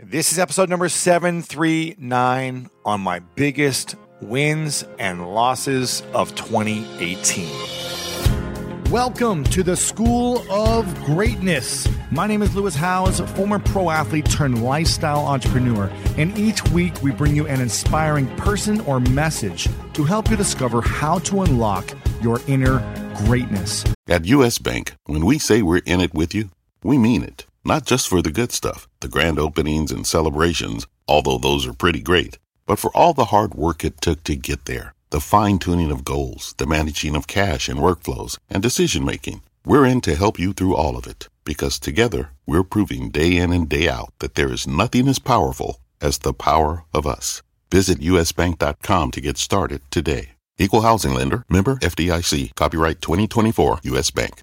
This is episode number 739 on my biggest wins and losses of 2018. Welcome to the School of Greatness. My name is Lewis Howes, former pro athlete turned lifestyle entrepreneur, and each week we bring you an inspiring person or message to help you discover how to unlock your inner greatness. At US Bank, when we say we're in it with you, we mean it. Not just for the good stuff, the grand openings and celebrations, although those are pretty great, but for all the hard work it took to get there. The fine tuning of goals, the managing of cash and workflows, and decision making. We're in to help you through all of it because together we're proving day in and day out that there is nothing as powerful as the power of us. Visit usbank.com to get started today. Equal housing lender, member FDIC, copyright 2024 US Bank.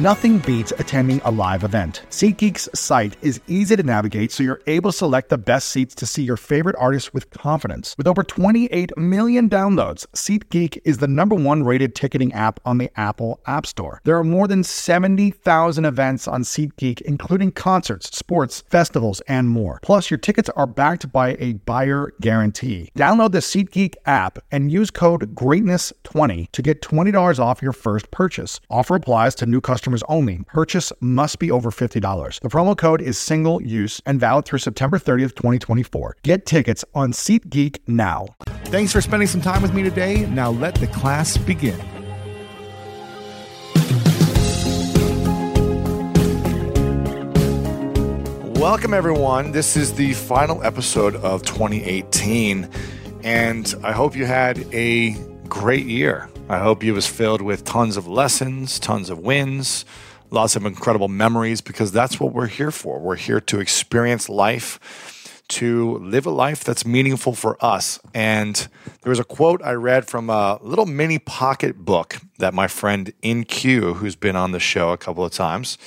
Nothing beats attending a live event. SeatGeek's site is easy to navigate so you're able to select the best seats to see your favorite artists with confidence. With over 28 million downloads, SeatGeek is the number one rated ticketing app on the Apple App Store. There are more than 70,000 events on SeatGeek, including concerts, sports, festivals, and more. Plus, your tickets are backed by a buyer guarantee. Download the SeatGeek app and use code GREATNESS20 to get $20 off your first purchase. Offer applies to new customers only. Purchase must be over $50. The promo code is single use and valid through September 30th, 2024. Get tickets on SeatGeek now. Thanks for spending some time with me today. Now let the class begin. Welcome, everyone. This is the final episode of 2018, and I hope you had a great year. I hope it was filled with tons of lessons, tons of wins, lots of incredible memories, because that's what we're here for. We're here to experience life, to live a life that's meaningful for us. And there was a quote I read from a little mini pocket book that my friend In Q, who's been on the show a couple of times,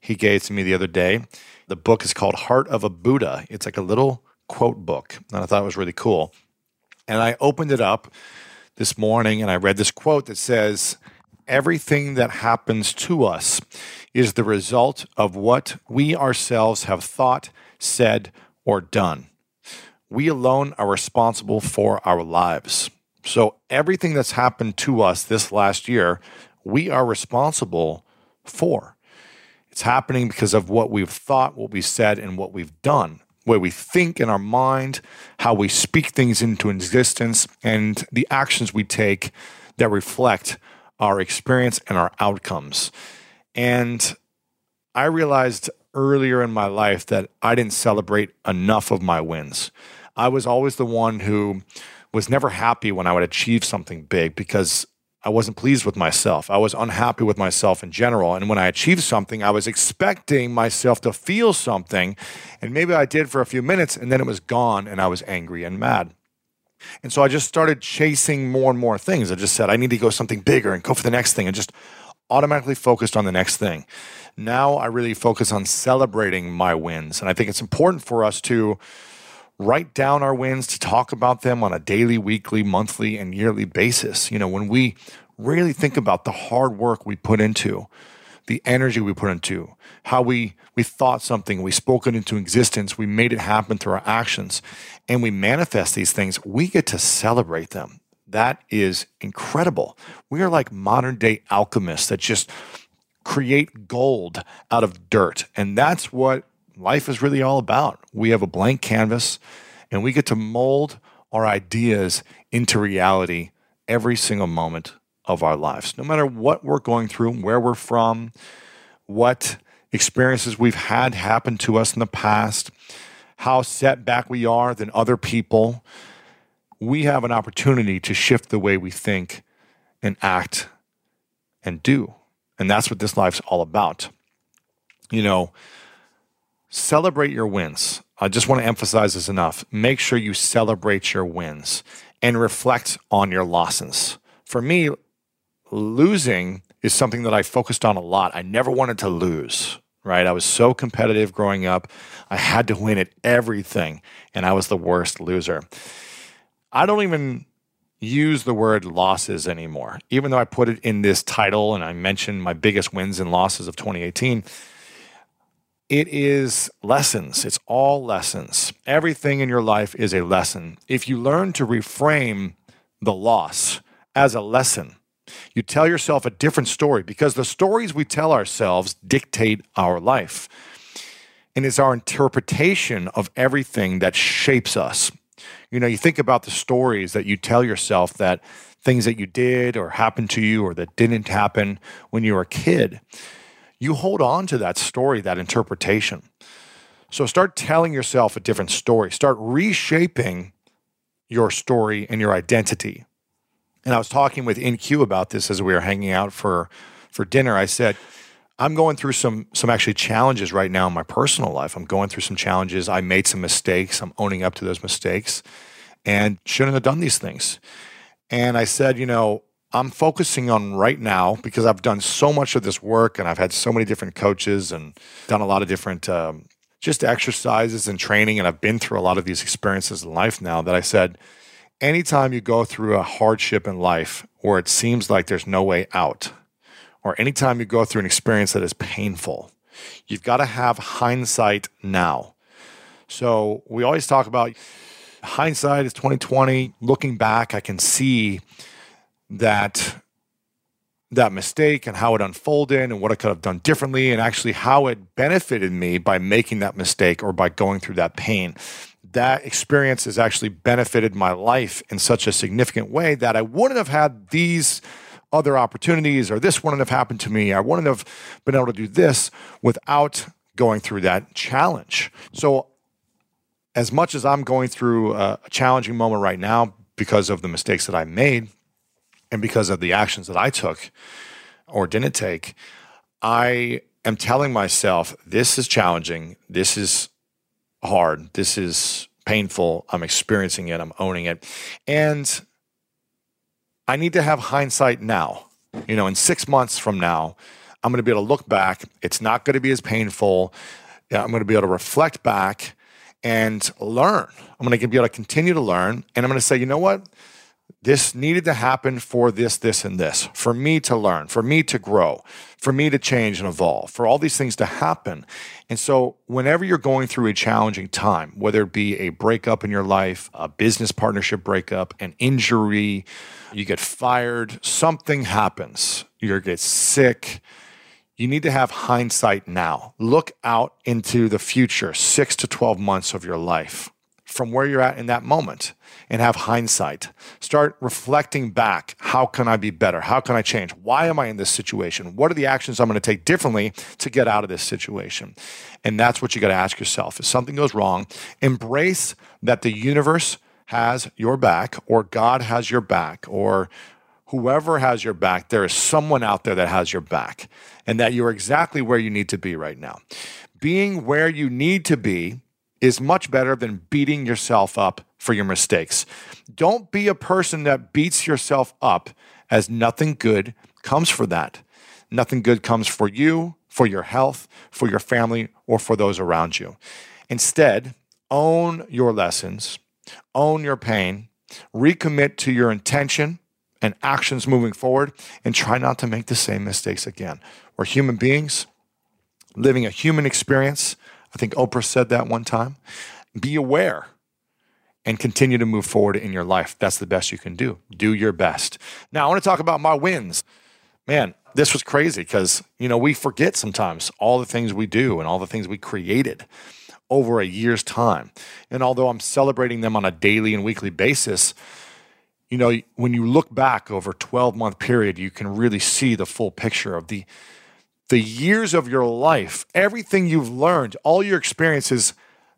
he gave to me the other day. The book is called Heart of a Buddha. It's like a little quote book, and I thought it was really cool. And I opened it up this morning and I read this quote that says, Everything that happens to us is the result of what we ourselves have thought, said, or done. We alone are responsible for our lives. So, everything that's happened to us this last year, we are responsible for. It's happening because of what we've thought, what we said, and what we've done way we think in our mind, how we speak things into existence, and the actions we take that reflect our experience and our outcomes. And I realized earlier in my life that I didn't celebrate enough of my wins. I was always the one who was never happy when I would achieve something big because I wasn't pleased with myself. I was unhappy with myself in general. And when I achieved something, I was expecting myself to feel something. And maybe I did for a few minutes and then it was gone and I was angry and mad. And so I just started chasing more and more things. I just said, I need to go something bigger and go for the next thing and just automatically focused on the next thing. Now I really focus on celebrating my wins. And I think it's important for us to write down our wins, to talk about them on a daily, weekly, monthly, and yearly basis. You know, when we really think about the hard work we put into, the energy we put into, how we we thought something, we spoke it into existence, we made it happen through our actions, and we manifest these things, we get to celebrate them. That is incredible. We are like modern day alchemists that just create gold out of dirt. And that's what life is really all about. We have a blank canvas and we get to mold our ideas into reality every single moment of our lives. No matter what we're going through, where we're from, what experiences we've had happen to us in the past, how set back we are than other people, we have an opportunity to shift the way we think and act and do. And that's what this life's all about. You know, celebrate your wins. I just want to emphasize this enough. Make sure you celebrate your wins and reflect on your losses. For me, losing is something that I focused on a lot. I never wanted to lose, right? I was so competitive growing up. I had to win at everything, and I was the worst loser. I don't even use the word losses anymore. Even though I put it in this title and I mentioned my biggest wins and losses of 2018, it is lessons. It's all lessons. Everything in your life is a lesson. If you learn to reframe the loss as a lesson, you tell yourself a different story because the stories we tell ourselves dictate our life. And it's our interpretation of everything that shapes us. You know, you think about the stories that you tell yourself that things that you did or happened to you or that didn't happen when you were a kid. You hold on to that story, that interpretation. So start telling yourself a different story. Start reshaping your story and your identity. And I was talking with In-Q about this as we were hanging out for for dinner. I said, I'm going through some some actually challenges right now in my personal life. I'm going through some challenges. I made some mistakes. I'm owning up to those mistakes and shouldn't have done these things. And I said, you know, I'm focusing on right now because I've done so much of this work and I've had so many different coaches and done a lot of different um, just exercises and training. And I've been through a lot of these experiences in life now that I said, anytime you go through a hardship in life where it seems like there's no way out, or anytime you go through an experience that is painful, you've got to have hindsight now. So we always talk about hindsight is 2020. Looking back, I can see that that mistake and how it unfolded and what I could have done differently and actually how it benefited me by making that mistake or by going through that pain. That experience has actually benefited my life in such a significant way that I wouldn't have had these other opportunities or this wouldn't have happened to me. I wouldn't have been able to do this without going through that challenge. So, as much as I'm going through a challenging moment right now because of the mistakes that I made and because of the actions that I took or didn't take, I am telling myself this is challenging. This is hard. This is painful. I'm experiencing it. I'm owning it. And I need to have hindsight now. You know, in six months from now, I'm going to be able to look back. It's not going to be as painful. I'm going to be able to reflect back and learn. I'm going to be able to continue to learn. And I'm going to say, you know what? This needed to happen for this, this, and this, for me to learn, for me to grow, for me to change and evolve, for all these things to happen. And so, whenever you're going through a challenging time, whether it be a breakup in your life, a business partnership breakup, an injury, you get fired, something happens, you get sick, you need to have hindsight now. Look out into the future, six to 12 months of your life from where you're at in that moment and have hindsight. Start reflecting back. How can I be better? How can I change? Why am I in this situation? What are the actions I'm going to take differently to get out of this situation? And that's what you got to ask yourself. If something goes wrong, embrace that the universe has your back or God has your back or whoever has your back, there is someone out there that has your back and that you're exactly where you need to be right now. Being where you need to be is much better than beating yourself up for your mistakes. Don't be a person that beats yourself up as nothing good comes for that. Nothing good comes for you, for your health, for your family, or for those around you. Instead, own your lessons, own your pain, recommit to your intention and actions moving forward, and try not to make the same mistakes again. We're human beings living a human experience. I think Oprah said that one time. Be aware and continue to move forward in your life. That's the best you can do. Do your best. Now, I want to talk about my wins. Man, this was crazy because, you know, we forget sometimes all the things we do and all the things we created over a year's time. And although I'm celebrating them on a daily and weekly basis, you know, when you look back over a 12 month period, you can really see the full picture of the the years of your life, everything you've learned, all your experiences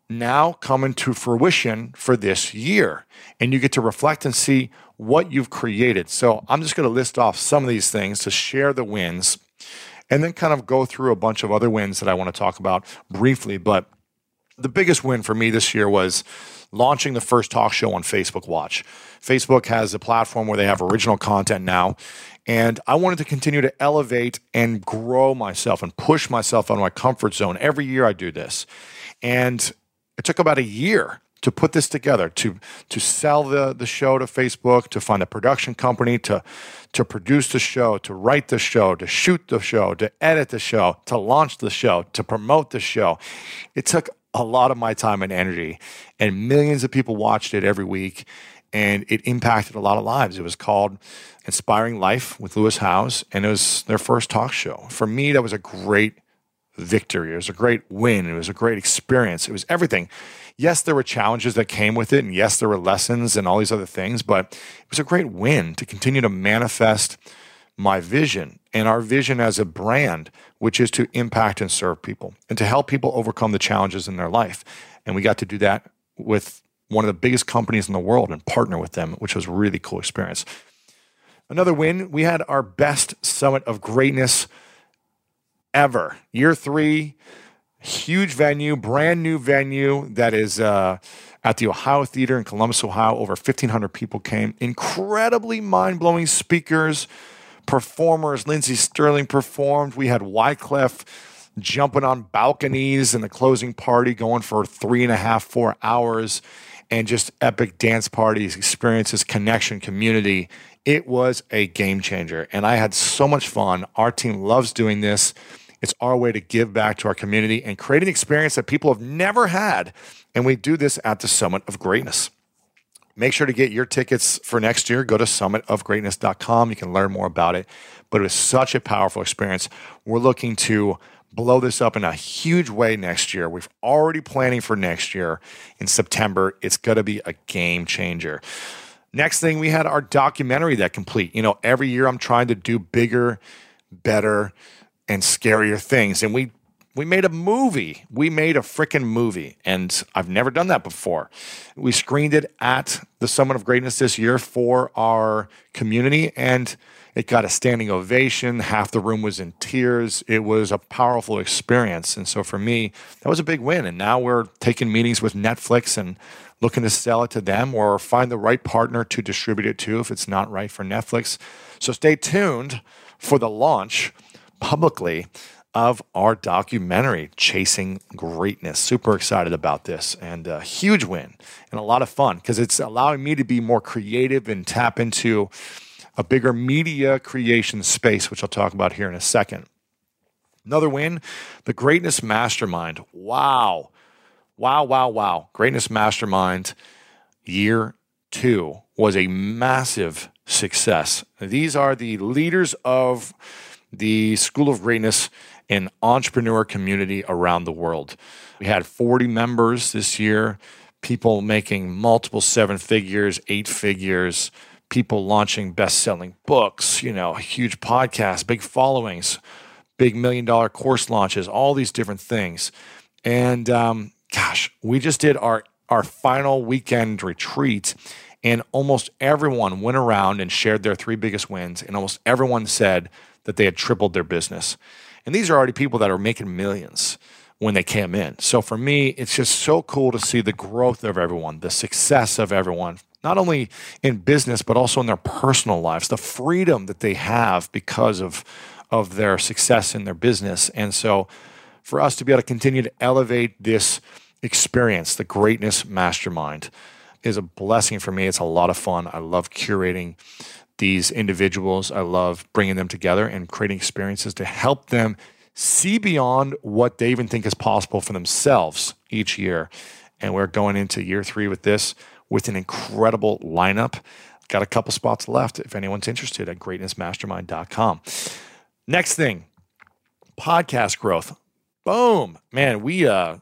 now come into fruition for this year. And you get to reflect and see what you've created. So I'm just going to list off some of these things to share the wins and then kind of go through a bunch of other wins that I want to talk about briefly. But The biggest win for me this year was launching the first talk show on Facebook Watch. Facebook has a platform where they have original content now. And I wanted to continue to elevate and grow myself and push myself out of my comfort zone. Every year I do this. And it took about a year to put this together, to to sell the the show to Facebook, to find a production company, to to produce the show, to write the show, to shoot the show, to edit the show, to launch the show, to promote the show. It took a lot of my time and energy, and millions of people watched it every week, and it impacted a lot of lives. It was called Inspiring Life with Lewis Howes, and it was their first talk show. For me, that was a great victory. It was a great win. It was a great experience. It was everything yes, there were challenges that came with it, and yes, there were lessons and all these other things, but it was a great win to continue to manifest my vision and our vision as a brand, which is to impact and serve people and to help people overcome the challenges in their life. And we got to do that with one of the biggest companies in the world and partner with them, which was a really cool experience. Another win, we had our best summit of greatness ever. Year three, huge venue, brand new venue that is uh, at the Ohio Theater in Columbus, Ohio. Over 1,500 people came. Incredibly mind blowing speakers, performers. Lindsey Stirling performed. We had Wyclef jumping on balconies in the closing party, going for three and a half, four hours, and just epic dance parties, experiences, connection, community. It was a game changer. And I had so much fun. Our team loves doing this. It's our way to give back to our community and create an experience that people have never had. And we do this at the Summit of Greatness. Make sure to get your tickets for next year. Go to summitofgreatness.com. You can learn more about it. But it was such a powerful experience. We're looking to blow this up in a huge way next year. We've already planning for next year in September. It's going to be a game changer. Next thing, we had our documentary that complete. You know, every year I'm trying to do bigger, better, and scarier things. And we we made a movie. We made a freaking movie, and I've never done that before. We screened it at the Summit of Greatness this year for our community, and it got a standing ovation. Half the room was in tears. It was a powerful experience. And so for me, that was a big win. And now we're taking meetings with Netflix and looking to sell it to them or find the right partner to distribute it to if it's not right for Netflix. So stay tuned for the launch publicly of our documentary, Chasing Greatness. Super excited about this and a huge win and a lot of fun because it's allowing me to be more creative and tap into a bigger media creation space, which I'll talk about here in a second. Another win, the Greatness Mastermind. Wow. Wow, wow, wow. Greatness Mastermind year two was a massive success. These are the leaders of the School of Greatness and entrepreneur community around the world. We had 40 members this year, people making multiple seven figures, eight figures, people launching best selling books, you know, huge podcasts, big followings, big million dollar course launches, all these different things. And um, gosh, we just did our, our final weekend retreat. And almost everyone went around and shared their three biggest wins. And almost everyone said that they had tripled their business. And these are already people that are making millions when they came in. So for me, it's just so cool to see the growth of everyone, the success of everyone, not only in business, but also in their personal lives, the freedom that they have because of, of their success in their business. And so for us to be able to continue to elevate this experience, the greatness mastermind, is a blessing for me. It's a lot of fun. I love curating these individuals. I love bringing them together and creating experiences to help them see beyond what they even think is possible for themselves each year. And we're going into year three with this with an incredible lineup. Got a couple spots left if anyone's interested at greatnessmastermind.com. Next thing, podcast growth. Boom. Man, we uh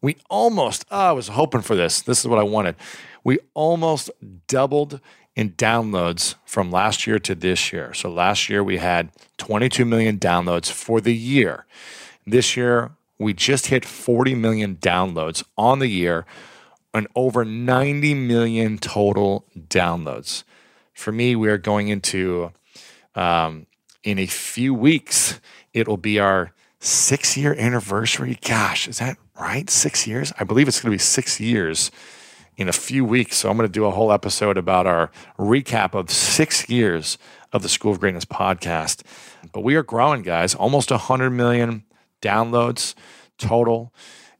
we almost oh, I was hoping for this. This is what I wanted. We almost doubled in downloads from last year to this year. So last year we had 22 million downloads for the year. This year we just hit 40 million downloads on the year and over 90 million total downloads. For me, we are going into um, in a few weeks. It will be our six year anniversary. Gosh, is that right? Six years. I believe it's going to be six years in a few weeks. So I'm going to do a whole episode about our recap of six years of the School of Greatness podcast. But we are growing, guys, almost 100 million downloads total.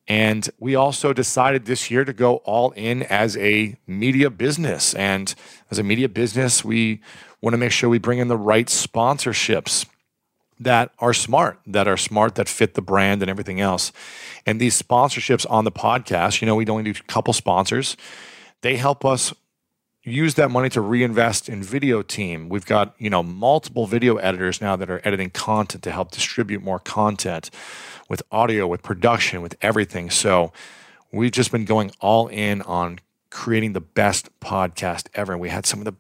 And we also decided this year to go all in as a media business. And as a media business, we want to make sure we bring in the right sponsorships that are smart, that are smart, that fit the brand and everything else. And these sponsorships on the podcast, you know, we only do a couple sponsors. They help us use that money to reinvest in video team. We've got, you know, multiple video editors now that are editing content to help distribute more content with audio, with production, with everything. So we've just been going all in on creating the best podcast ever. And we had some of the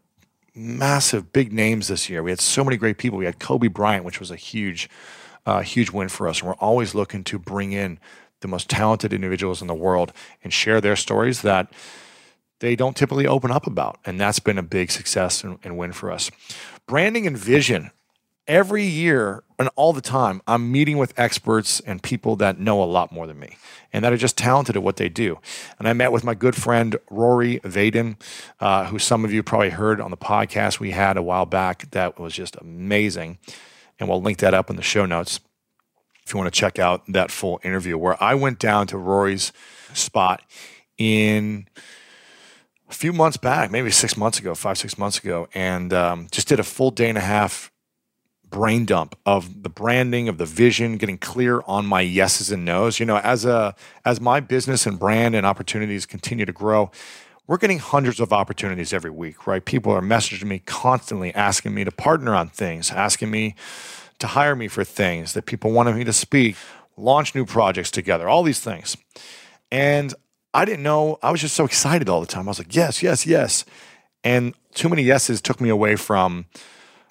massive big names this year. We had so many great people. We had Kobe Bryant, which was a huge, uh, huge win for us. And we're always looking to bring in the most talented individuals in the world and share their stories that they don't typically open up about. And that's been a big success and, and win for us. Branding and vision. Every year and all the time, I'm meeting with experts and people that know a lot more than me and that are just talented at what they do. And I met with my good friend Rory Vaden, uh, who some of you probably heard on the podcast we had a while back. That was just amazing. And we'll link that up in the show notes if you want to check out that full interview where I went down to Rory's spot in a few months back, maybe six months ago, five, six months ago, and um, just did a full day and a half brain dump of the branding of the vision getting clear on my yeses and nos. You know as a as my business and brand and opportunities continue to grow we're getting hundreds of opportunities every week right? People are messaging me constantly asking me to partner on things asking me to hire me for things that people wanted me to speak launch new projects together all these things. And i didn't know i was just so excited all the time. I was like yes yes yes. And too many yeses took me away from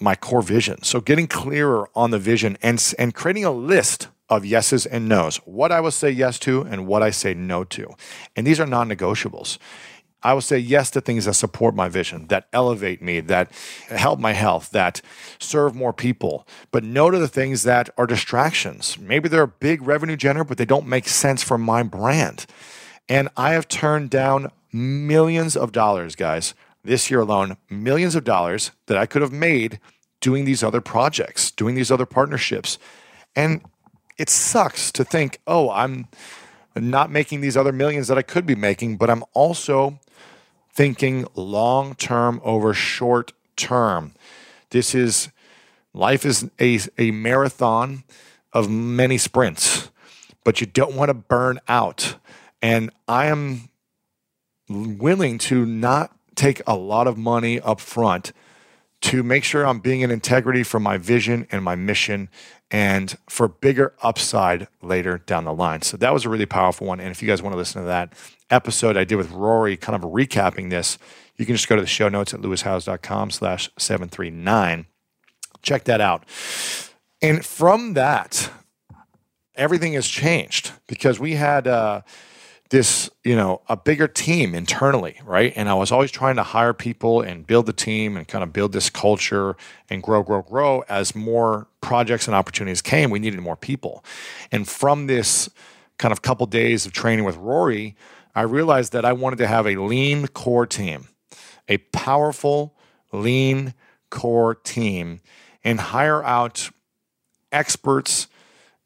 my core vision. So getting clearer on the vision and and creating a list of yeses and nos, what I will say yes to and what I say no to. And these are non-negotiables. I will say yes to things that support my vision, that elevate me, that help my health, that serve more people, but no to the things that are distractions. Maybe they're a big revenue generator, but they don't make sense for my brand. And I have turned down millions of dollars, guys, this year alone millions of dollars that I could have made doing these other projects, doing these other partnerships. And it sucks to think, oh, I'm not making these other millions that I could be making, but I'm also thinking long term over short term. This is life is a, a marathon of many sprints, but you don't want to burn out. And I am willing to not take a lot of money up front to make sure I'm being in integrity for my vision and my mission and for bigger upside later down the line. So that was a really powerful one. And if you guys want to listen to that episode I did with Rory, kind of recapping this, you can just go to the show notes at lewishowes.com slash 739. Check that out. And from that, everything has changed because we had uh, this, you know, a bigger team internally, right? And I was always trying to hire people and build the team and kind of build this culture and grow, grow, grow. As more projects and opportunities came, we needed more people. And from this kind of couple days of training with Rory, I realized that I wanted to have a lean core team, a powerful, lean core team, and hire out experts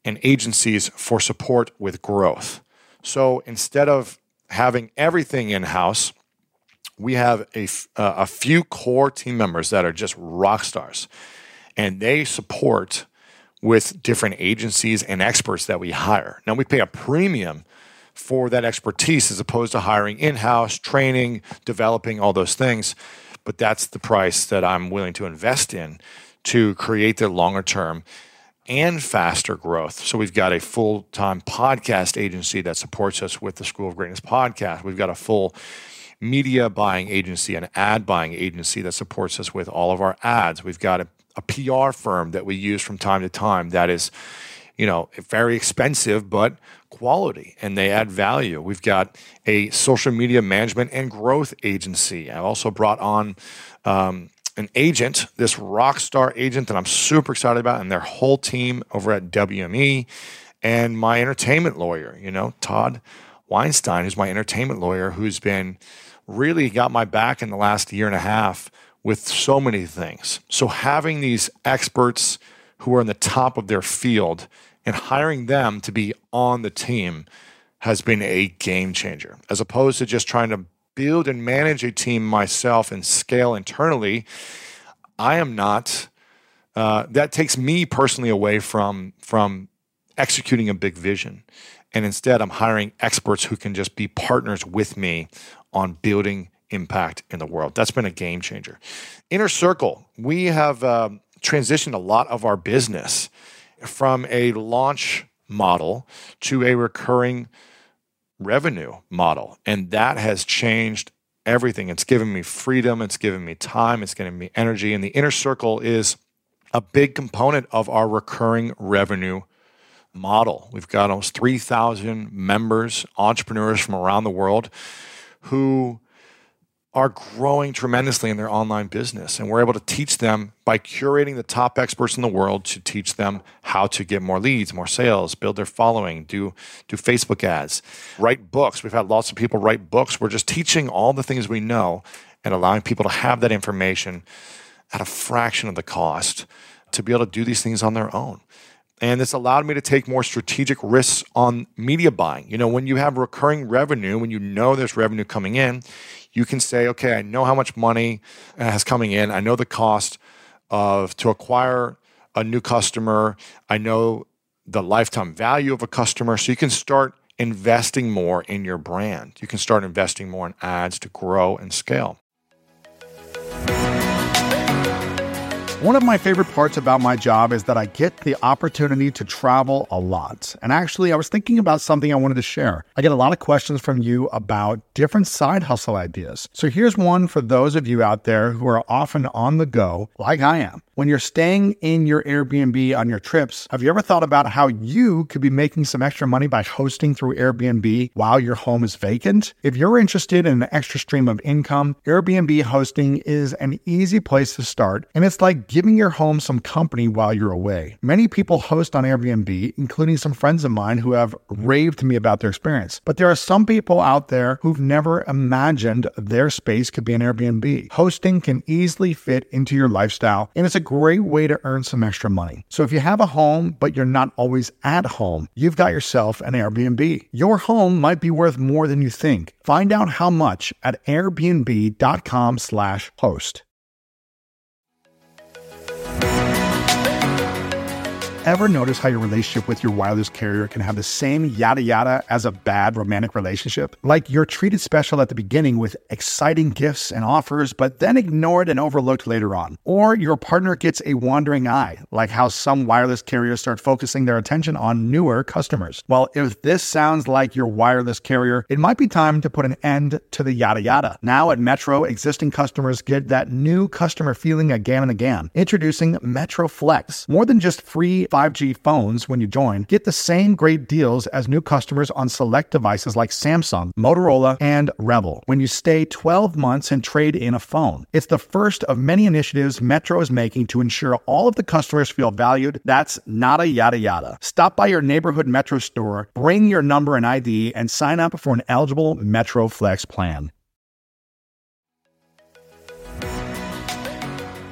and agencies for support with growth. So instead of having everything in house, we have a, uh, a few core team members that are just rock stars, and they support with different agencies and experts that we hire. Now we pay a premium for that expertise as opposed to hiring in house, training, developing all those things. But that's the price that I'm willing to invest in to create the longer term and faster growth. So we've got a full time podcast agency that supports us with the School of Greatness podcast. We've got a full media buying agency, an ad buying agency that supports us with all of our ads. We've got a, a PR firm that we use from time to time that is, you know, very expensive, but quality and they add value. We've got a social media management and growth agency. I've also brought on um, an agent, this rock star agent that I'm super excited about, and their whole team over at WME. and my entertainment lawyer, you know, Todd Weinstein, who's my entertainment lawyer, who's been really got my back in the last year and a half with so many things. So having these experts who are in the top of their field and hiring them to be on the team has been a game changer as opposed to just trying to build and manage a team myself and scale internally. I am not. Uh, that takes me personally away from from executing a big vision, and instead I'm hiring experts who can just be partners with me on building impact in the world. That's been a game changer. Inner Circle, we have uh, transitioned a lot of our business from a launch model to a recurring revenue model. And that has changed everything. It's given me freedom, it's given me time, it's given me energy. And the inner circle is a big component of our recurring revenue model. We've got almost 3,000 members, entrepreneurs from around the world who are growing tremendously in their online business. And we're able to teach them by curating the top experts in the world to teach them how to get more leads, more sales, build their following, do, do Facebook ads, write books. We've had lots of people write books. We're just teaching all the things we know and allowing people to have that information at a fraction of the cost to be able to do these things on their own. And this allowed me to take more strategic risks on media buying. You know, when you have recurring revenue, when you know there's revenue coming in, you can say, okay, I know how much money uh, has coming in. I know the cost of to acquire a new customer. I know the lifetime value of a customer. So you can start investing more in your brand. You can start investing more in ads to grow and scale. One of my favorite parts about my job is that I get the opportunity to travel a lot. And actually, I was thinking about something I wanted to share. I get a lot of questions from you about different side hustle ideas. So here's one for those of you out there who are often on the go, like I am. When you're staying in your Airbnb on your trips, have you ever thought about how you could be making some extra money by hosting through Airbnb while your home is vacant? If you're interested in an extra stream of income, Airbnb hosting is an easy place to start, and it's like giving your home some company while you're away. Many people host on Airbnb, including some friends of mine who have raved to me about their experience. But there are some people out there who've never imagined their space could be an Airbnb. Hosting can easily fit into your lifestyle, and it's a great way to earn some extra money. So if you have a home, but you're not always at home, you've got yourself an Airbnb. Your home might be worth more than you think. Find out how much at airbnb.com slash host. Ever notice how your relationship with your wireless carrier can have the same yada yada as a bad romantic relationship? Like you're treated special at the beginning with exciting gifts and offers, but then ignored and overlooked later on. Or your partner gets a wandering eye, like how some wireless carriers start focusing their attention on newer customers. Well, if this sounds like your wireless carrier, it might be time to put an end to the yada yada. Now at Metro, existing customers get that new customer feeling again and again. Introducing Metro Flex. More than just free 5G phones when you join, get the same great deals as new customers on select devices like Samsung, Motorola, and Revvl when you stay 12 months and trade in a phone. It's the first of many initiatives Metro is making to ensure all of the customers feel valued. That's not a yada yada. Stop by your neighborhood Metro store, bring your number and ID, and sign up for an eligible Metro Flex plan.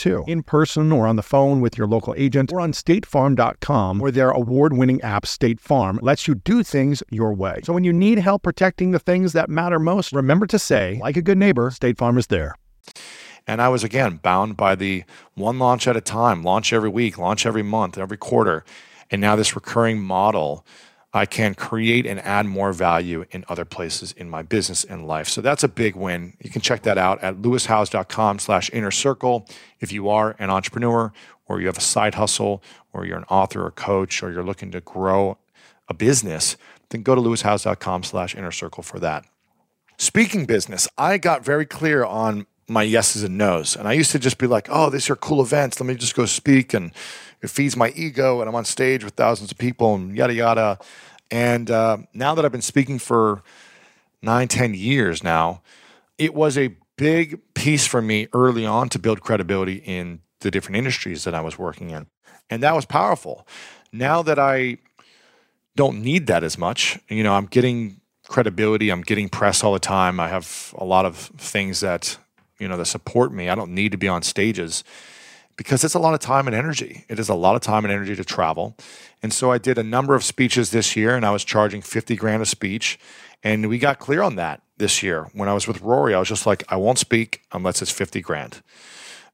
too, in person or on the phone with your local agent or on statefarm.com, where their award winning app, State Farm, lets you do things your way. So when you need help protecting the things that matter most, remember to say, like a good neighbor, State Farm is there. And I was again bound by the one launch at a time, launch every week, launch every month, every quarter. And now this recurring model I can create and add more value in other places in my business and life. So that's a big win. You can check that out at lewishowes.com slash inner circle. If you are an entrepreneur or you have a side hustle or you're an author or coach or you're looking to grow a business, then go to lewishowes.com slash inner circle for that. Speaking business, I got very clear on my yeses and nos. And I used to just be like, oh, these are cool events. Let me just go speak. And it feeds my ego. And I'm on stage with thousands of people and yada, yada. And uh, now that I've been speaking for nine, ten years now, it was a big piece for me early on to build credibility in the different industries that I was working in. And that was powerful. Now that I don't need that as much, you know, I'm getting credibility, I'm getting press all the time. I have a lot of things that, you know, that support me. I don't need to be on stages because it's a lot of time and energy. It is a lot of time and energy to travel. And so I did a number of speeches this year and I was charging 50 grand a speech. And we got clear on that this year. When I was with Rory, I was just like, I won't speak unless it's 50 grand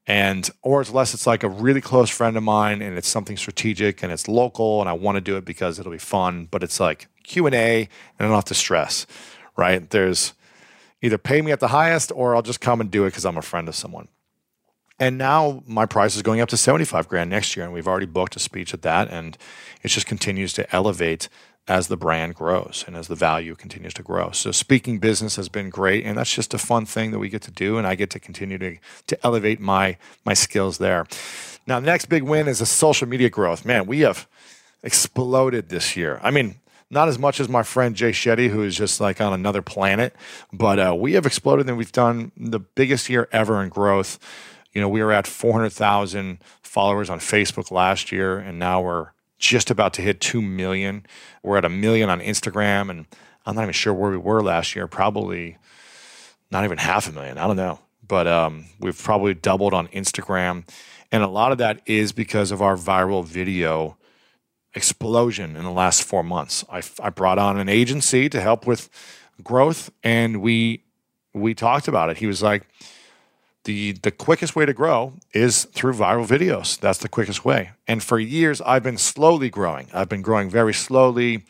and or unless it's like a really close friend of mine and it's something strategic and it's local and I want to do it because it'll be fun, but it's like Q and A and I don't have to stress, right? There's either pay me at the highest or I'll just come and do it because I'm a friend of someone. And now my price is going up to 75 grand next year, and we've already booked a speech at that, and it just continues to elevate as the brand grows and as the value continues to grow. So speaking business has been great and that's just a fun thing that we get to do and I get to continue to to elevate my my skills there. Now the next big win is the social media growth. Man, we have exploded this year. I mean, not as much as my friend Jay Shetty, who is just like on another planet, but uh, we have exploded and we've done the biggest year ever in growth. You know, we were at 400,000 followers on Facebook last year, and now we're just about to hit 2 million. We're at a million on Instagram, and I'm not even sure where we were last year. Probably not even half a million. I don't know. But um, we've probably doubled on Instagram. And a lot of that is because of our viral video explosion in the last four months. I, I brought on an agency to help with growth, and we we talked about it. He was like, the the quickest way to grow is through viral videos. That's the quickest way. And for years, I've been slowly growing. I've been growing very slowly,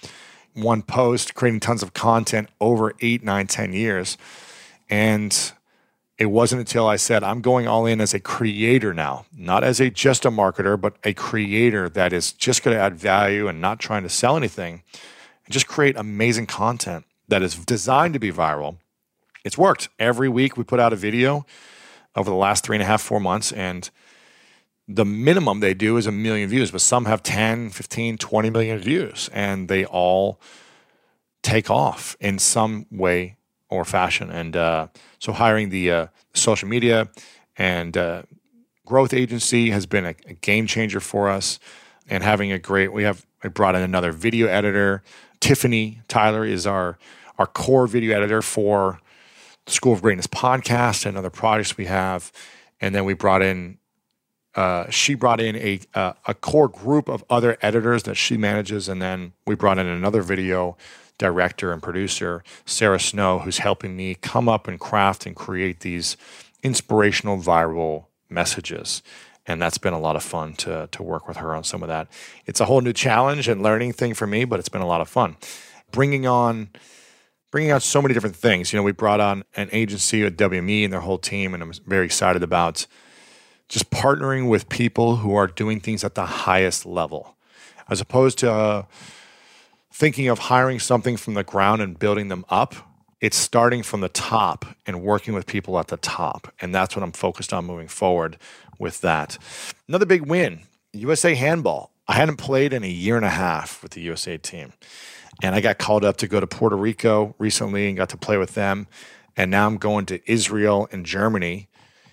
one post, creating tons of content over eight, nine, ten years. And it wasn't until I said I'm going all in as a creator now, not as a just a marketer, but a creator that is just going to add value and not trying to sell anything, and just create amazing content that is designed to be viral. It's worked. Every week we put out a video over the last three and a half, four months. And the minimum they do is a million views, but some have 10, 15, 20 million views, and they all take off in some way or fashion. And uh, so hiring the uh, social media and uh, growth agency has been a, a, game changer for us. And having a great, we have I brought in another video editor. Tiffany Tyler is our our core video editor for School of Greatness podcast and other projects we have. And then we brought in, uh, she brought in a, uh, a core group of other editors that she manages. And then we brought in another video director and producer, Sarah Snow, who's helping me come up and craft and create these inspirational viral messages. And that's been a lot of fun to, to work with her on some of that. It's a whole new challenge and learning thing for me, but it's been a lot of fun. Bringing on bringing out so many different things. You know, we brought on an agency at WME and their whole team, and I'm very excited about just partnering with people who are doing things at the highest level, as opposed to uh, thinking of hiring something from the ground and building them up. It's starting from the top and working with people at the top. And that's what I'm focused on moving forward with that. Another big win USA Handball. I hadn't played in a year and a half with the USA team. And I got called up to go to Puerto Rico recently and got to play with them. And now I'm going to Israel and Germany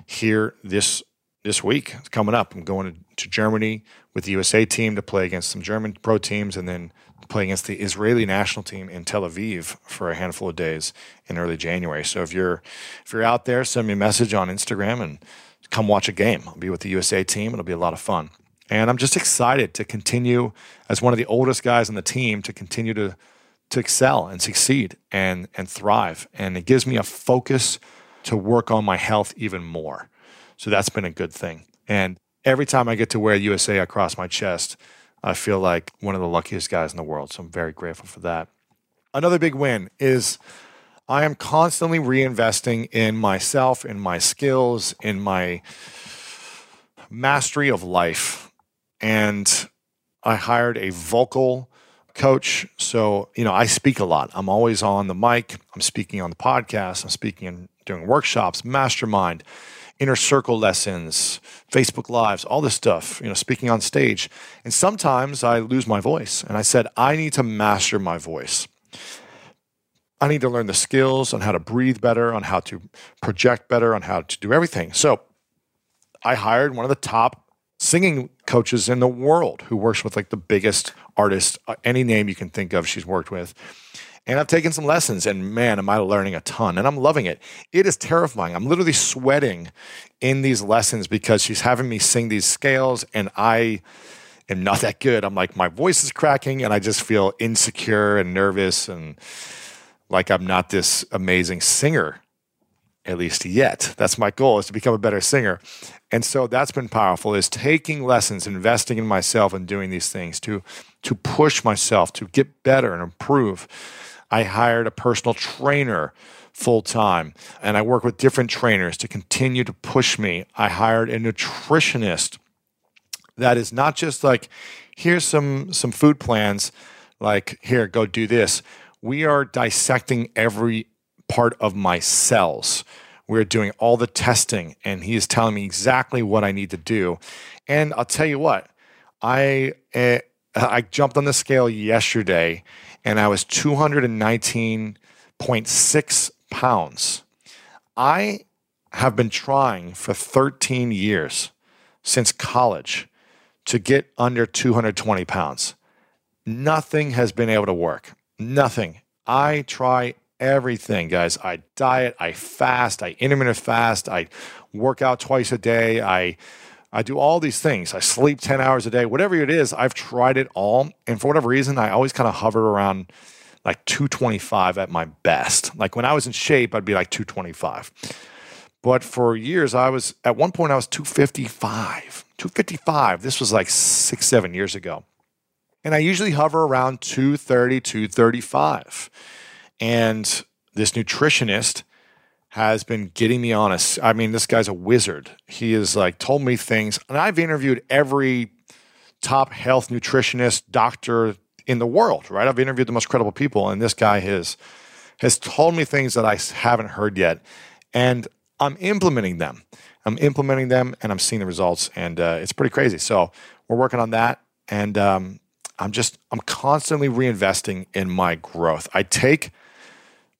here this this week. It's coming up. I'm going to, Germany with the USA team to play against some German pro teams and then play against the Israeli national team in Tel Aviv for a handful of days in early January. So if you're if you're out there, send me a message on Instagram and come watch a game. I'll be with the USA team. It'll be a lot of fun. And I'm just excited to continue as one of the oldest guys on the team to continue to to excel and succeed and and thrive. And it gives me a focus to work on my health even more. So that's been a good thing. And every time I get to wear USA across my chest, I feel like one of the luckiest guys in the world. So I'm very grateful for that. Another big win is I am constantly reinvesting in myself, in my skills, in my mastery of life and I hired a vocal coach. So, you know, I speak a lot. I'm always on the mic. I'm speaking on the podcast. I'm speaking and doing workshops, mastermind, inner circle lessons, Facebook Lives, all this stuff, you know, speaking on stage. And sometimes I lose my voice. And I said, I need to master my voice. I need to learn the skills on how to breathe better, on how to project better, on how to do everything. So I hired one of the top singing coaches in the world who works with like the biggest artists, uh, any name you can think of, she's worked with. And I've taken some lessons, and man, am I learning a ton. And I'm loving it. It is terrifying. I'm literally sweating in these lessons because she's having me sing these scales, and I am not that good. I'm like, my voice is cracking, and I just feel insecure and nervous and like I'm not this amazing singer, at least yet. That's my goal is to become a better singer. And so that's been powerful is taking lessons, investing in myself and doing these things to to push myself to get better and improve. I hired a personal trainer full time and I work with different trainers to continue to push me. I hired a nutritionist that is not just like here's some some food plans like here go do this. We are dissecting every part of my cells we're doing all the testing, and he is telling me exactly what I need to do. And I'll tell you what, I uh, I jumped on the scale yesterday, and I was 219.6 pounds. I have been trying for 13 years since college to get under 220 pounds. Nothing has been able to work. Nothing. I try everything, guys. I diet, I fast, I intermittent fast, I work out twice a day, I I do all these things. I sleep 10 hours a day, whatever it is, I've tried it all. And for whatever reason, I always kind of hover around like 225 at my best. Like when I was in shape, I'd be like 225. But for years, I was at one point, I was 255. 255. This was like six, seven years ago. And I usually hover around 230, 235. And this nutritionist has been getting me honest. I mean, this guy's a wizard. He has like told me things, and I've interviewed every top health nutritionist, doctor in the world, right? I've interviewed the most credible people, and this guy has has told me things that I haven't heard yet, and I'm implementing them. I'm implementing them, and I'm seeing the results, and uh, it's pretty crazy. So we're working on that, and um, I'm just I'm constantly reinvesting in my growth. I take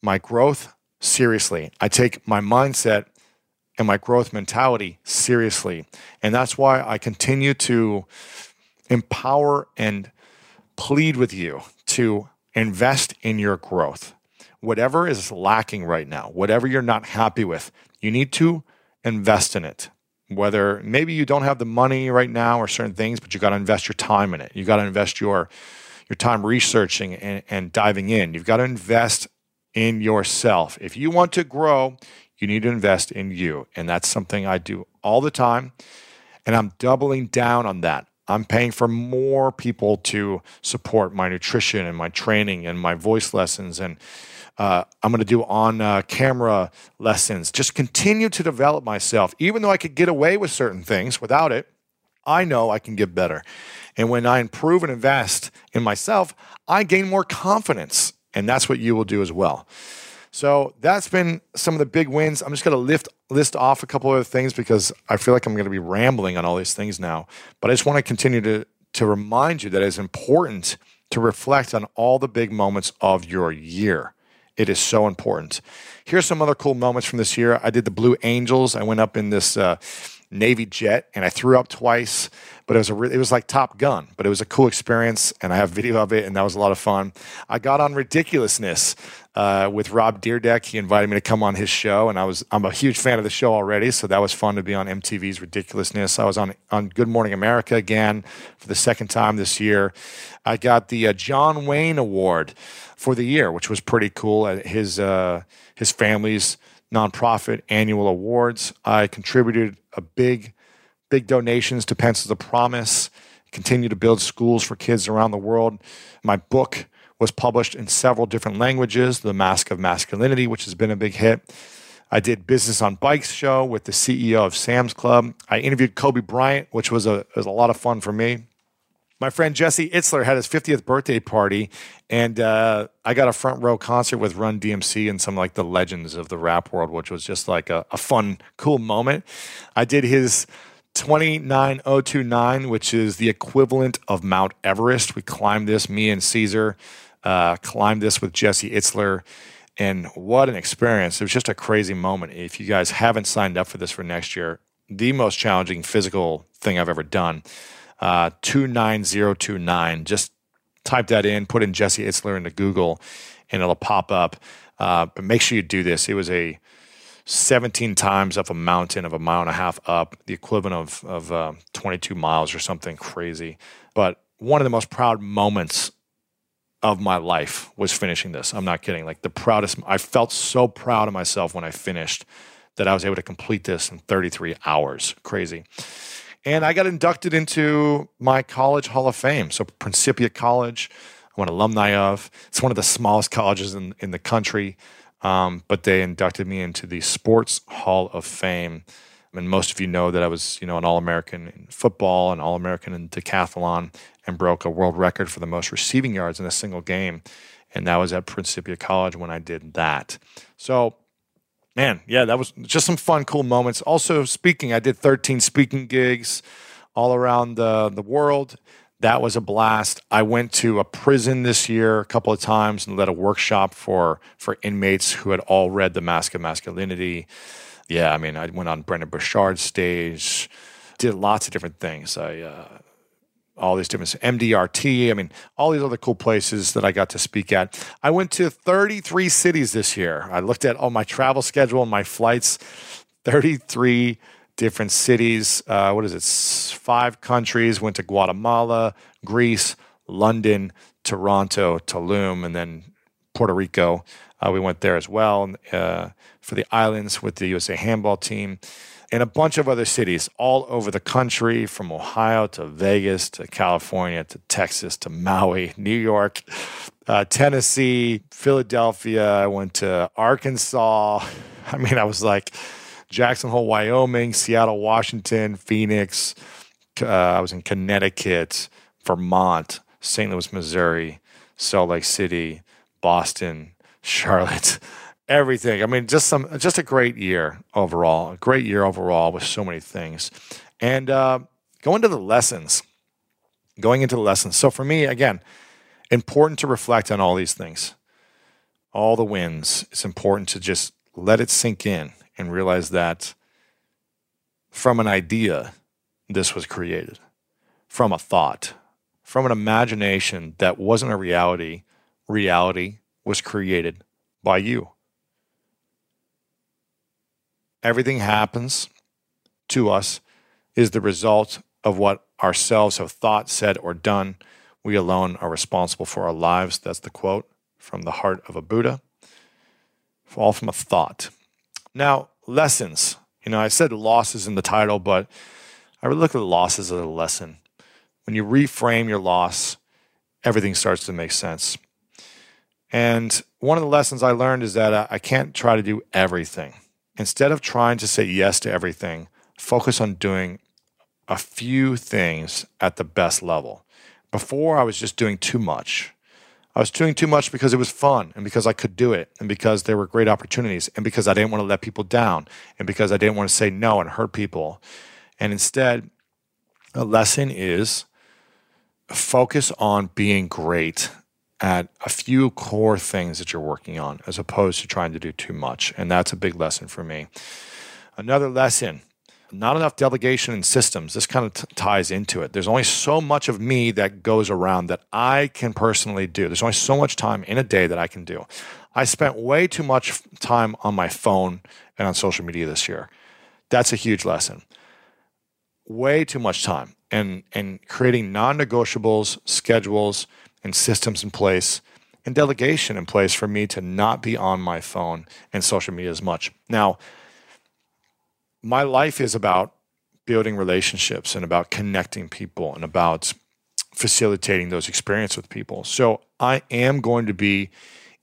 my growth seriously. I take my mindset and my growth mentality seriously. And that's why I continue to empower and plead with you to invest in your growth. Whatever is lacking right now, whatever you're not happy with, you need to invest in it. Whether maybe you don't have the money right now or certain things, but you got to invest your time in it. You got to invest your your time researching and, and diving in. You've got to invest in yourself. If you want to grow, you need to invest in you. And that's something I do all the time. And I'm doubling down on that. I'm paying for more people to support my nutrition and my training and my voice lessons. And uh, I'm going to do on uh, camera lessons. Just continue to develop myself. Even though I could get away with certain things without it, I know I can get better. And when I improve and invest in myself, I gain more confidence and that's what you will do as well. So that's been some of the big wins. I'm just going to lift list off a couple other things because I feel like I'm going to be rambling on all these things now. But I just want to continue to to remind you that it's important to reflect on all the big moments of your year. It is so important. Here's some other cool moments from this year. I did the Blue Angels. I went up in this uh, Navy jet and I threw up twice but it was a re- it was like Top Gun, but it was a cool experience, and I have video of it, and that was a lot of fun. I got on ridiculousness uh, with Rob Dyrdek. He invited me to come on his show, and I was I'm a huge fan of the show already, so that was fun to be on MTV's Ridiculousness. I was on on Good Morning America again for the second time this year. I got the uh, John Wayne Award for the year, which was pretty cool. His uh, his family's nonprofit annual awards. I contributed a big big donations to Pencils of Promise, continue to build schools for kids around the world. My book was published in several different languages, The Mask of Masculinity, which has been a big hit. I did Business on Bikes show with the CEO of Sam's Club. I interviewed Kobe Bryant, which was a, was a lot of fun for me. My friend Jesse Itzler had his 50th birthday party, and uh, I got a front row concert with Run DMC and some like the legends of the rap world, which was just like a, a fun, cool moment. I did his 29029, which is the equivalent of Mount Everest. We climbed this, me and Caesar uh, climbed this with Jesse Itzler. And what an experience. It was just a crazy moment. If you guys haven't signed up for this for next year, the most challenging physical thing I've ever done. Uh, 29029. Just type that in, put in Jesse Itzler into Google, and it'll pop up. Uh, but make sure you do this. It was a 17 times up a mountain of a mile and a half up, the equivalent of, of uh, 22 miles or something crazy. But one of the most proud moments of my life was finishing this. I'm not kidding. Like the proudest, I felt so proud of myself when I finished that I was able to complete this in 33 hours. Crazy. And I got inducted into my college Hall of Fame. So, Principia College, I'm an alumni of. It's one of the smallest colleges in, in the country, um, but they inducted me into the Sports Hall of Fame. And most of you know that I was, you know, an All American in football, an All American in decathlon, and broke a world record for the most receiving yards in a single game. And that was at Principia College when I did that. So, man, yeah, that was just some fun, cool moments. Also, speaking, I did 13 speaking gigs all around the, the world. That was a blast. I went to a prison this year a couple of times and led a workshop for for inmates who had all read The Mask of Masculinity. Yeah, I mean, I went on Brendon Burchard's stage, did lots of different things. I uh, all these different MDRT. I mean, all these other cool places that I got to speak at. I went to 33 cities this year. I looked at all my travel schedule and my flights. 33 different cities. Uh, what is it? Five countries. Went to Guatemala, Greece, London, Toronto, Tulum, and then Puerto Rico. Uh, we went there as well uh, for the islands with the USA handball team and a bunch of other cities all over the country from Ohio to Vegas to California to Texas to Maui, New York, uh, Tennessee, Philadelphia. I went to Arkansas. I mean, I was like Jackson Hole, Wyoming, Seattle, Washington, Phoenix. Uh, I was in Connecticut, Vermont, St. Louis, Missouri, Salt Lake City, Boston, Charlotte everything. I mean, just some, just a great year overall. A great year overall with so many things. And uh, going to the lessons, going into the lessons. So for me, again, important to reflect on all these things, all the wins. It's important to just let it sink in and realize that from an idea, this was created, from a thought, from an imagination that wasn't a reality, reality was created by you. Everything happens to us is the result of what ourselves have thought, said, or done. We alone are responsible for our lives. That's the quote from the heart of a Buddha. All from a thought. Now, lessons. You know, I said losses in the title, but I would look at losses as a lesson. When you reframe your loss, everything starts to make sense. And one of the lessons I learned is that uh, I can't try to do everything. Instead of trying to say yes to everything, focus on doing a few things at the best level. Before, I was just doing too much. I was doing too much because it was fun and because I could do it and because there were great opportunities and because I didn't want to let people down and because I didn't want to say no and hurt people. And instead, a lesson is focus on being great at a few core things that you're working on as opposed to trying to do too much. And that's a big lesson for me. Another lesson not enough delegation and systems. This kind of t- ties into it. There's only so much of me that goes around that I can personally do. There's only so much time in a day that I can do. I spent way too much time on my phone and on social media this year. That's a huge lesson. Way too much time and and creating non-negotiables, schedules, and systems in place and delegation in place for me to not be on my phone and social media as much. Now, my life is about building relationships and about connecting people and about facilitating those experiences with people. So I am going to be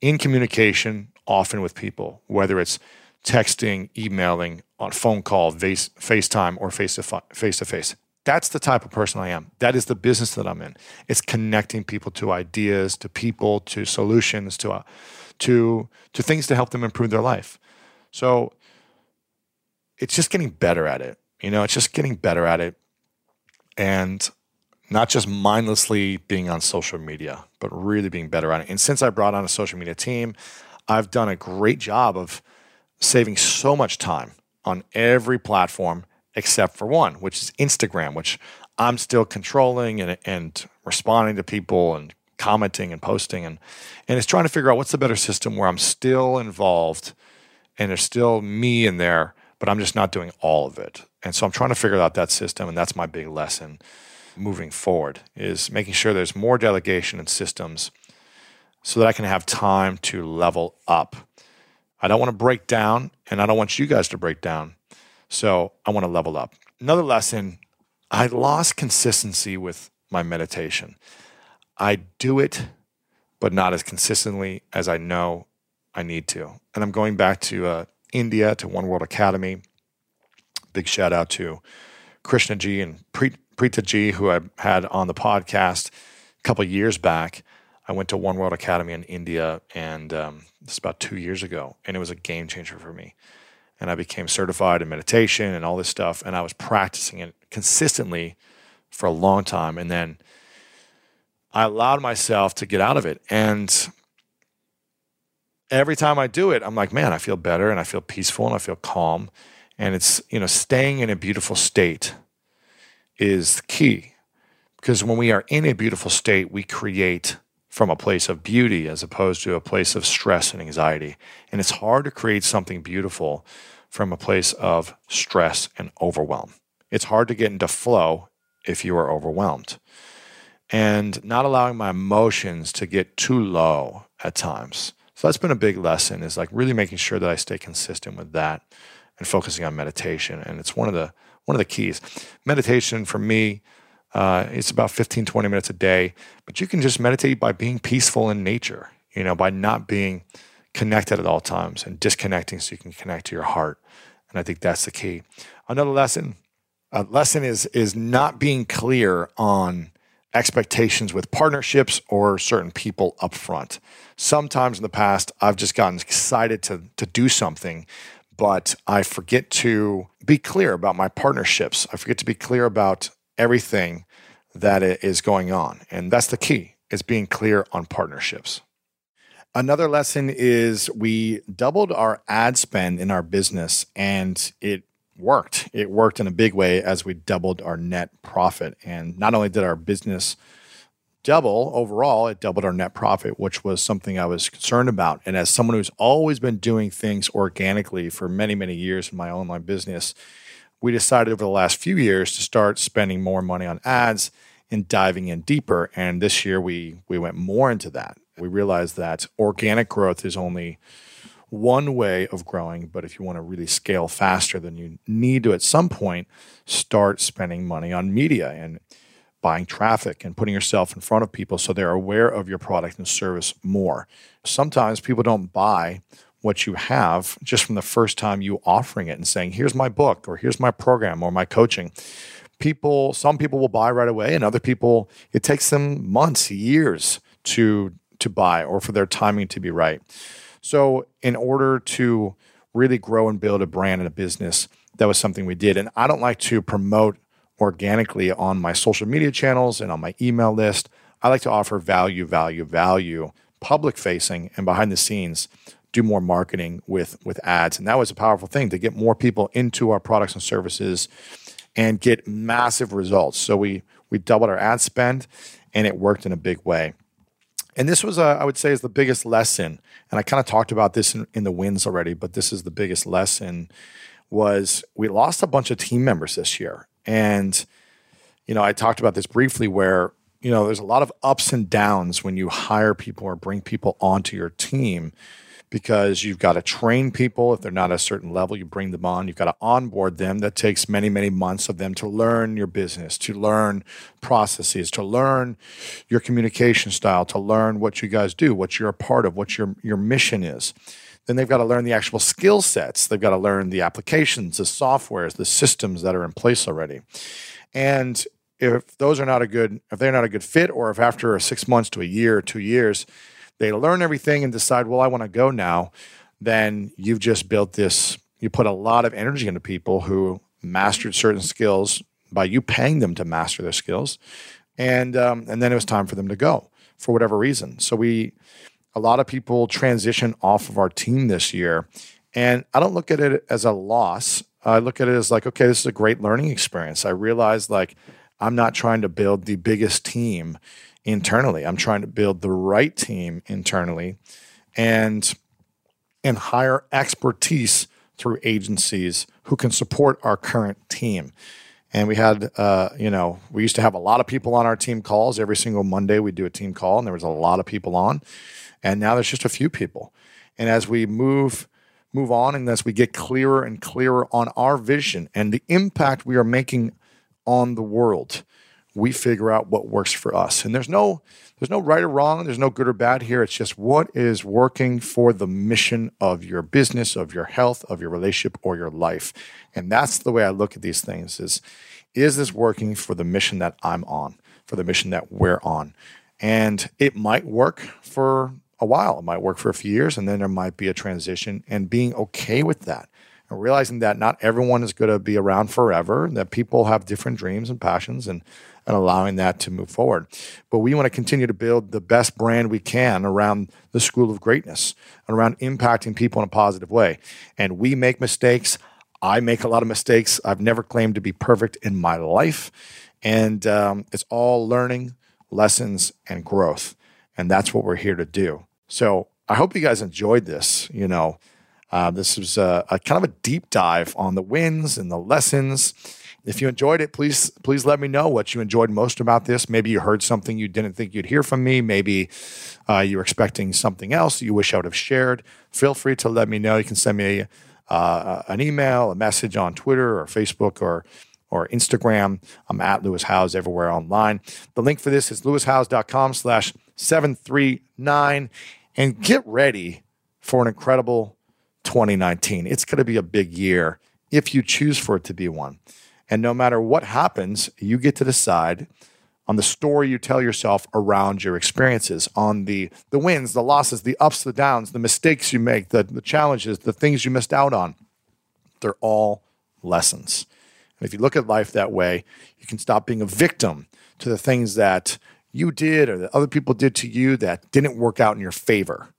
in communication often with people, whether it's texting, emailing, on phone call, face, FaceTime, or face to face to face. That's the type of person I am. That is the business that I'm in. It's connecting people to ideas, to people, to solutions, to uh, to to things to help them improve their life. So it's just getting better at it. You know, it's just getting better at it, and not just mindlessly being on social media, but really being better at it. And since I brought on a social media team, I've done a great job of saving so much time on every platform except for one, which is Instagram, which I'm still controlling and, and responding to people and commenting and posting and and it's trying to figure out what's the better system where I'm still involved and there's still me in there, but I'm just not doing all of it. And so I'm trying to figure out that system, and that's my big lesson moving forward is making sure there's more delegation and systems so that I can have time to level up. I don't want to break down, and I don't want you guys to break down. So I want to level up. Another lesson I lost consistency with my meditation. I do it, but not as consistently as I know I need to. And I'm going back to uh, India, to One World Academy. Big shout out to Krishna Ji and Preetha Ji, who I had on the podcast a couple years back. I went to One World Academy in India, and um, this about two years ago, and it was a game changer for me and I became certified in meditation and all this stuff. And I was practicing it consistently for a long time. And then I allowed myself to get out of it. And every time I do it, I'm like, man, I feel better and I feel peaceful and I feel calm. And it's, you know, staying in a beautiful state is key because when we are in a beautiful state, we create from a place of beauty as opposed to a place of stress and anxiety. And it's hard to create something beautiful from a place of stress and overwhelm. It's hard to get into flow if you are overwhelmed. And not allowing my emotions to get too low at times. So that's been a big lesson is like really making sure that I stay consistent with that and focusing on meditation. And it's one of the one of the keys. Meditation for me, uh, it's about 15, 20 minutes a day, but you can just meditate by being peaceful in nature, you know, by not being connected at all times and disconnecting so you can connect to your heart. And I think that's the key. Another lesson, a lesson is is not being clear on expectations with partnerships or certain people up front. Sometimes in the past, I've just gotten excited to to do something, but I forget to be clear about my partnerships. I forget to be clear about everything that is going on. And that's the key, is being clear on partnerships. Another lesson is we doubled our ad spend in our business and it worked. It worked in a big way as we doubled our net profit. And not only did our business double overall, it doubled our net profit, which was something I was concerned about. And as someone who's always been doing things organically for many, many years in my online business, we decided over the last few years to start spending more money on ads and diving in deeper. And this year we we went more into that. We realized that organic growth is only one way of growing, but if you want to really scale faster, then you need to at some point start spending money on media and buying traffic and putting yourself in front of people so they're aware of your product and service more. Sometimes people don't buy what you have just from the first time you offering it and saying, here's my book or here's my program or my coaching. People, some people will buy right away, and other people, it takes them months, years to to buy or for their timing to be right. So, in order to really grow and build a brand and a business, that was something we did. And I don't like to promote organically on my social media channels and on my email list. I like to offer value, value, value, public facing and behind the scenes do more marketing with with ads and that was a powerful thing to get more people into our products and services and get massive results so we we doubled our ad spend and it worked in a big way and this was, uh, I would say, is the biggest lesson. And I kind of talked about this in, in the wins already, but this is the biggest lesson. Was we lost a bunch of team members this year, and you know I talked about this briefly, where you know there's a lot of ups and downs when you hire people or bring people onto your team because you've got to train people. If they're not a certain level, you bring them on. You've got to onboard them. That takes many, many months of them to learn your business, to learn processes, to learn your communication style, to learn what you guys do, what you're a part of, what your, your mission is. Then they've got to learn the actual skill sets. They've got to learn the applications, the softwares, the systems that are in place already. And if those are not a good, if they're not a good fit, or if after six months to a year, two years, they learn everything and decide, well, I want to go now, then you've just built this. You put a lot of energy into people who mastered certain skills by you paying them to master their skills, and um, and then it was time for them to go for whatever reason. So we, a lot of people transition off of our team this year, and I don't look at it as a loss. I look at it as like, okay, this is a great learning experience. I realized like I'm not trying to build the biggest team internally. I'm trying to build the right team internally and and hire expertise through agencies who can support our current team. And we had, uh, you know, we used to have a lot of people on our team calls every single Monday. We'd do a team call, and there was a lot of people on. And now there's just a few people. And as we move move on, and as we get clearer and clearer on our vision and the impact we are making on the world, we figure out what works for us. And there's no there's no right or wrong, there's no good or bad here. It's just what is working for the mission of your business, of your health, of your relationship or your life. And that's the way I look at these things is is this working for the mission that I'm on, for the mission that we're on? And it might work for a while. It might work for a few years and then there might be a transition and being okay with that and realizing that not everyone is going to be around forever, that people have different dreams and passions, and, and allowing that to move forward. But we want to continue to build the best brand we can around the school of greatness and around impacting people in a positive way. And we make mistakes. I make a lot of mistakes. I've never claimed to be perfect in my life. And um, it's all learning, lessons, and growth. And that's what we're here to do. So I hope you guys enjoyed this. You know, uh, this was a, a, kind of a deep dive on the wins and the lessons. If you enjoyed it, please please let me know what you enjoyed most about this. Maybe you heard something you didn't think you'd hear from me. Maybe uh, you were expecting something else you wish I would have shared. Feel free to let me know. You can send me uh, an email, a message on Twitter or Facebook or or Instagram. I'm at Lewis Howes everywhere online. The link for this is lewishowes.com slash 739. And get ready for an incredible 2019. It's going to be a big year if you choose for it to be one. And no matter what happens, you get to decide on the story you tell yourself around your experiences, on the the wins, the losses, the ups, the downs, the mistakes you make, the, the challenges, the things you missed out on. They're all lessons. And if you look at life that way, you can stop being a victim to the things that you did or that other people did to you that didn't work out in your favor.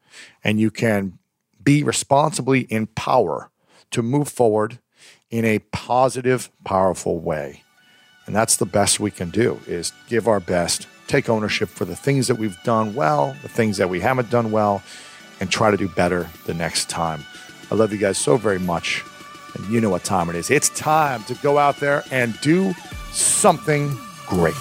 And you can be responsibly in power to move forward in a positive, powerful way. And that's the best we can do is give our best, take ownership for the things that we've done well, the things that we haven't done well, and try to do better the next time. I love you guys so very much. And you know what time it is. It's time to go out there and do something great.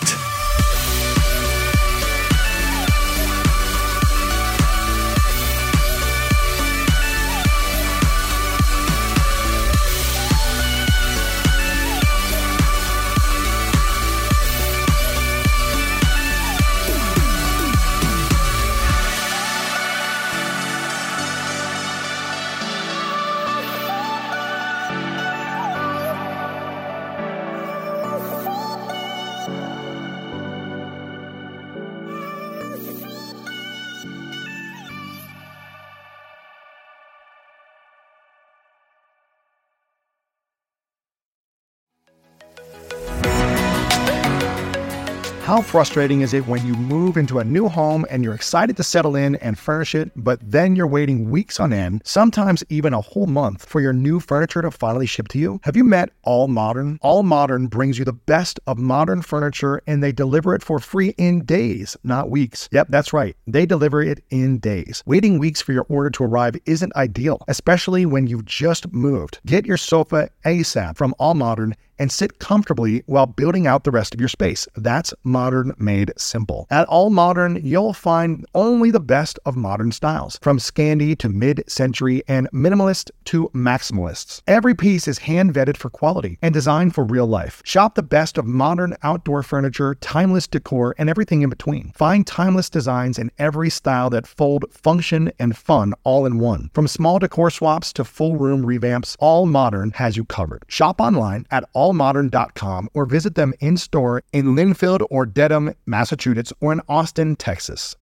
How frustrating is it when you move into a new home and you're excited to settle in and furnish it, but then you're waiting weeks on end, sometimes even a whole month, for your new furniture to finally ship to you? Have you met All Modern? All Modern brings you the best of modern furniture and they deliver it for free in days, not weeks. Yep, that's right. They deliver it in days. Waiting weeks for your order to arrive isn't ideal, especially when you've just moved. Get your sofa ASAP from All Modern and sit comfortably while building out the rest of your space. That's modern made simple. At All Modern, you'll find only the best of modern styles, from Scandi to mid century and minimalist to maximalists. Every piece is hand vetted for quality and designed for real life. Shop the best of modern outdoor furniture, timeless decor, and everything in between. Find timeless designs in every style that fold function and fun all in one. From small decor swaps to full room revamps, All Modern has you covered. Shop online at all allmodern.com or visit them in store in Lynnfield or Dedham, Massachusetts, or in Austin, Texas.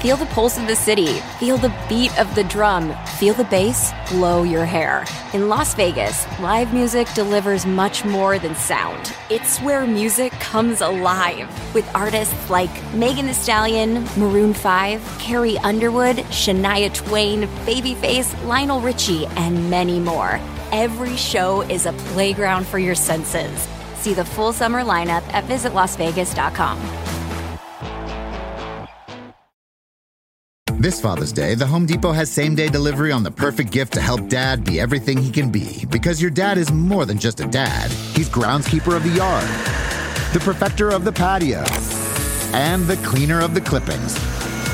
Feel the pulse of the city. Feel the beat of the drum. Feel the bass blow your hair. In Las Vegas, live music delivers much more than sound. It's where music comes alive with artists like Megan Thee Stallion, Maroon 5, Carrie Underwood, Shania Twain, Babyface, Lionel Richie, and many more. Every show is a playground for your senses. See the full summer lineup at visitlasvegas.com. This Father's Day, the Home Depot has same day delivery on the perfect gift to help dad be everything he can be. Because your dad is more than just a dad, he's groundskeeper of the yard, the perfecter of the patio, and the cleaner of the clippings.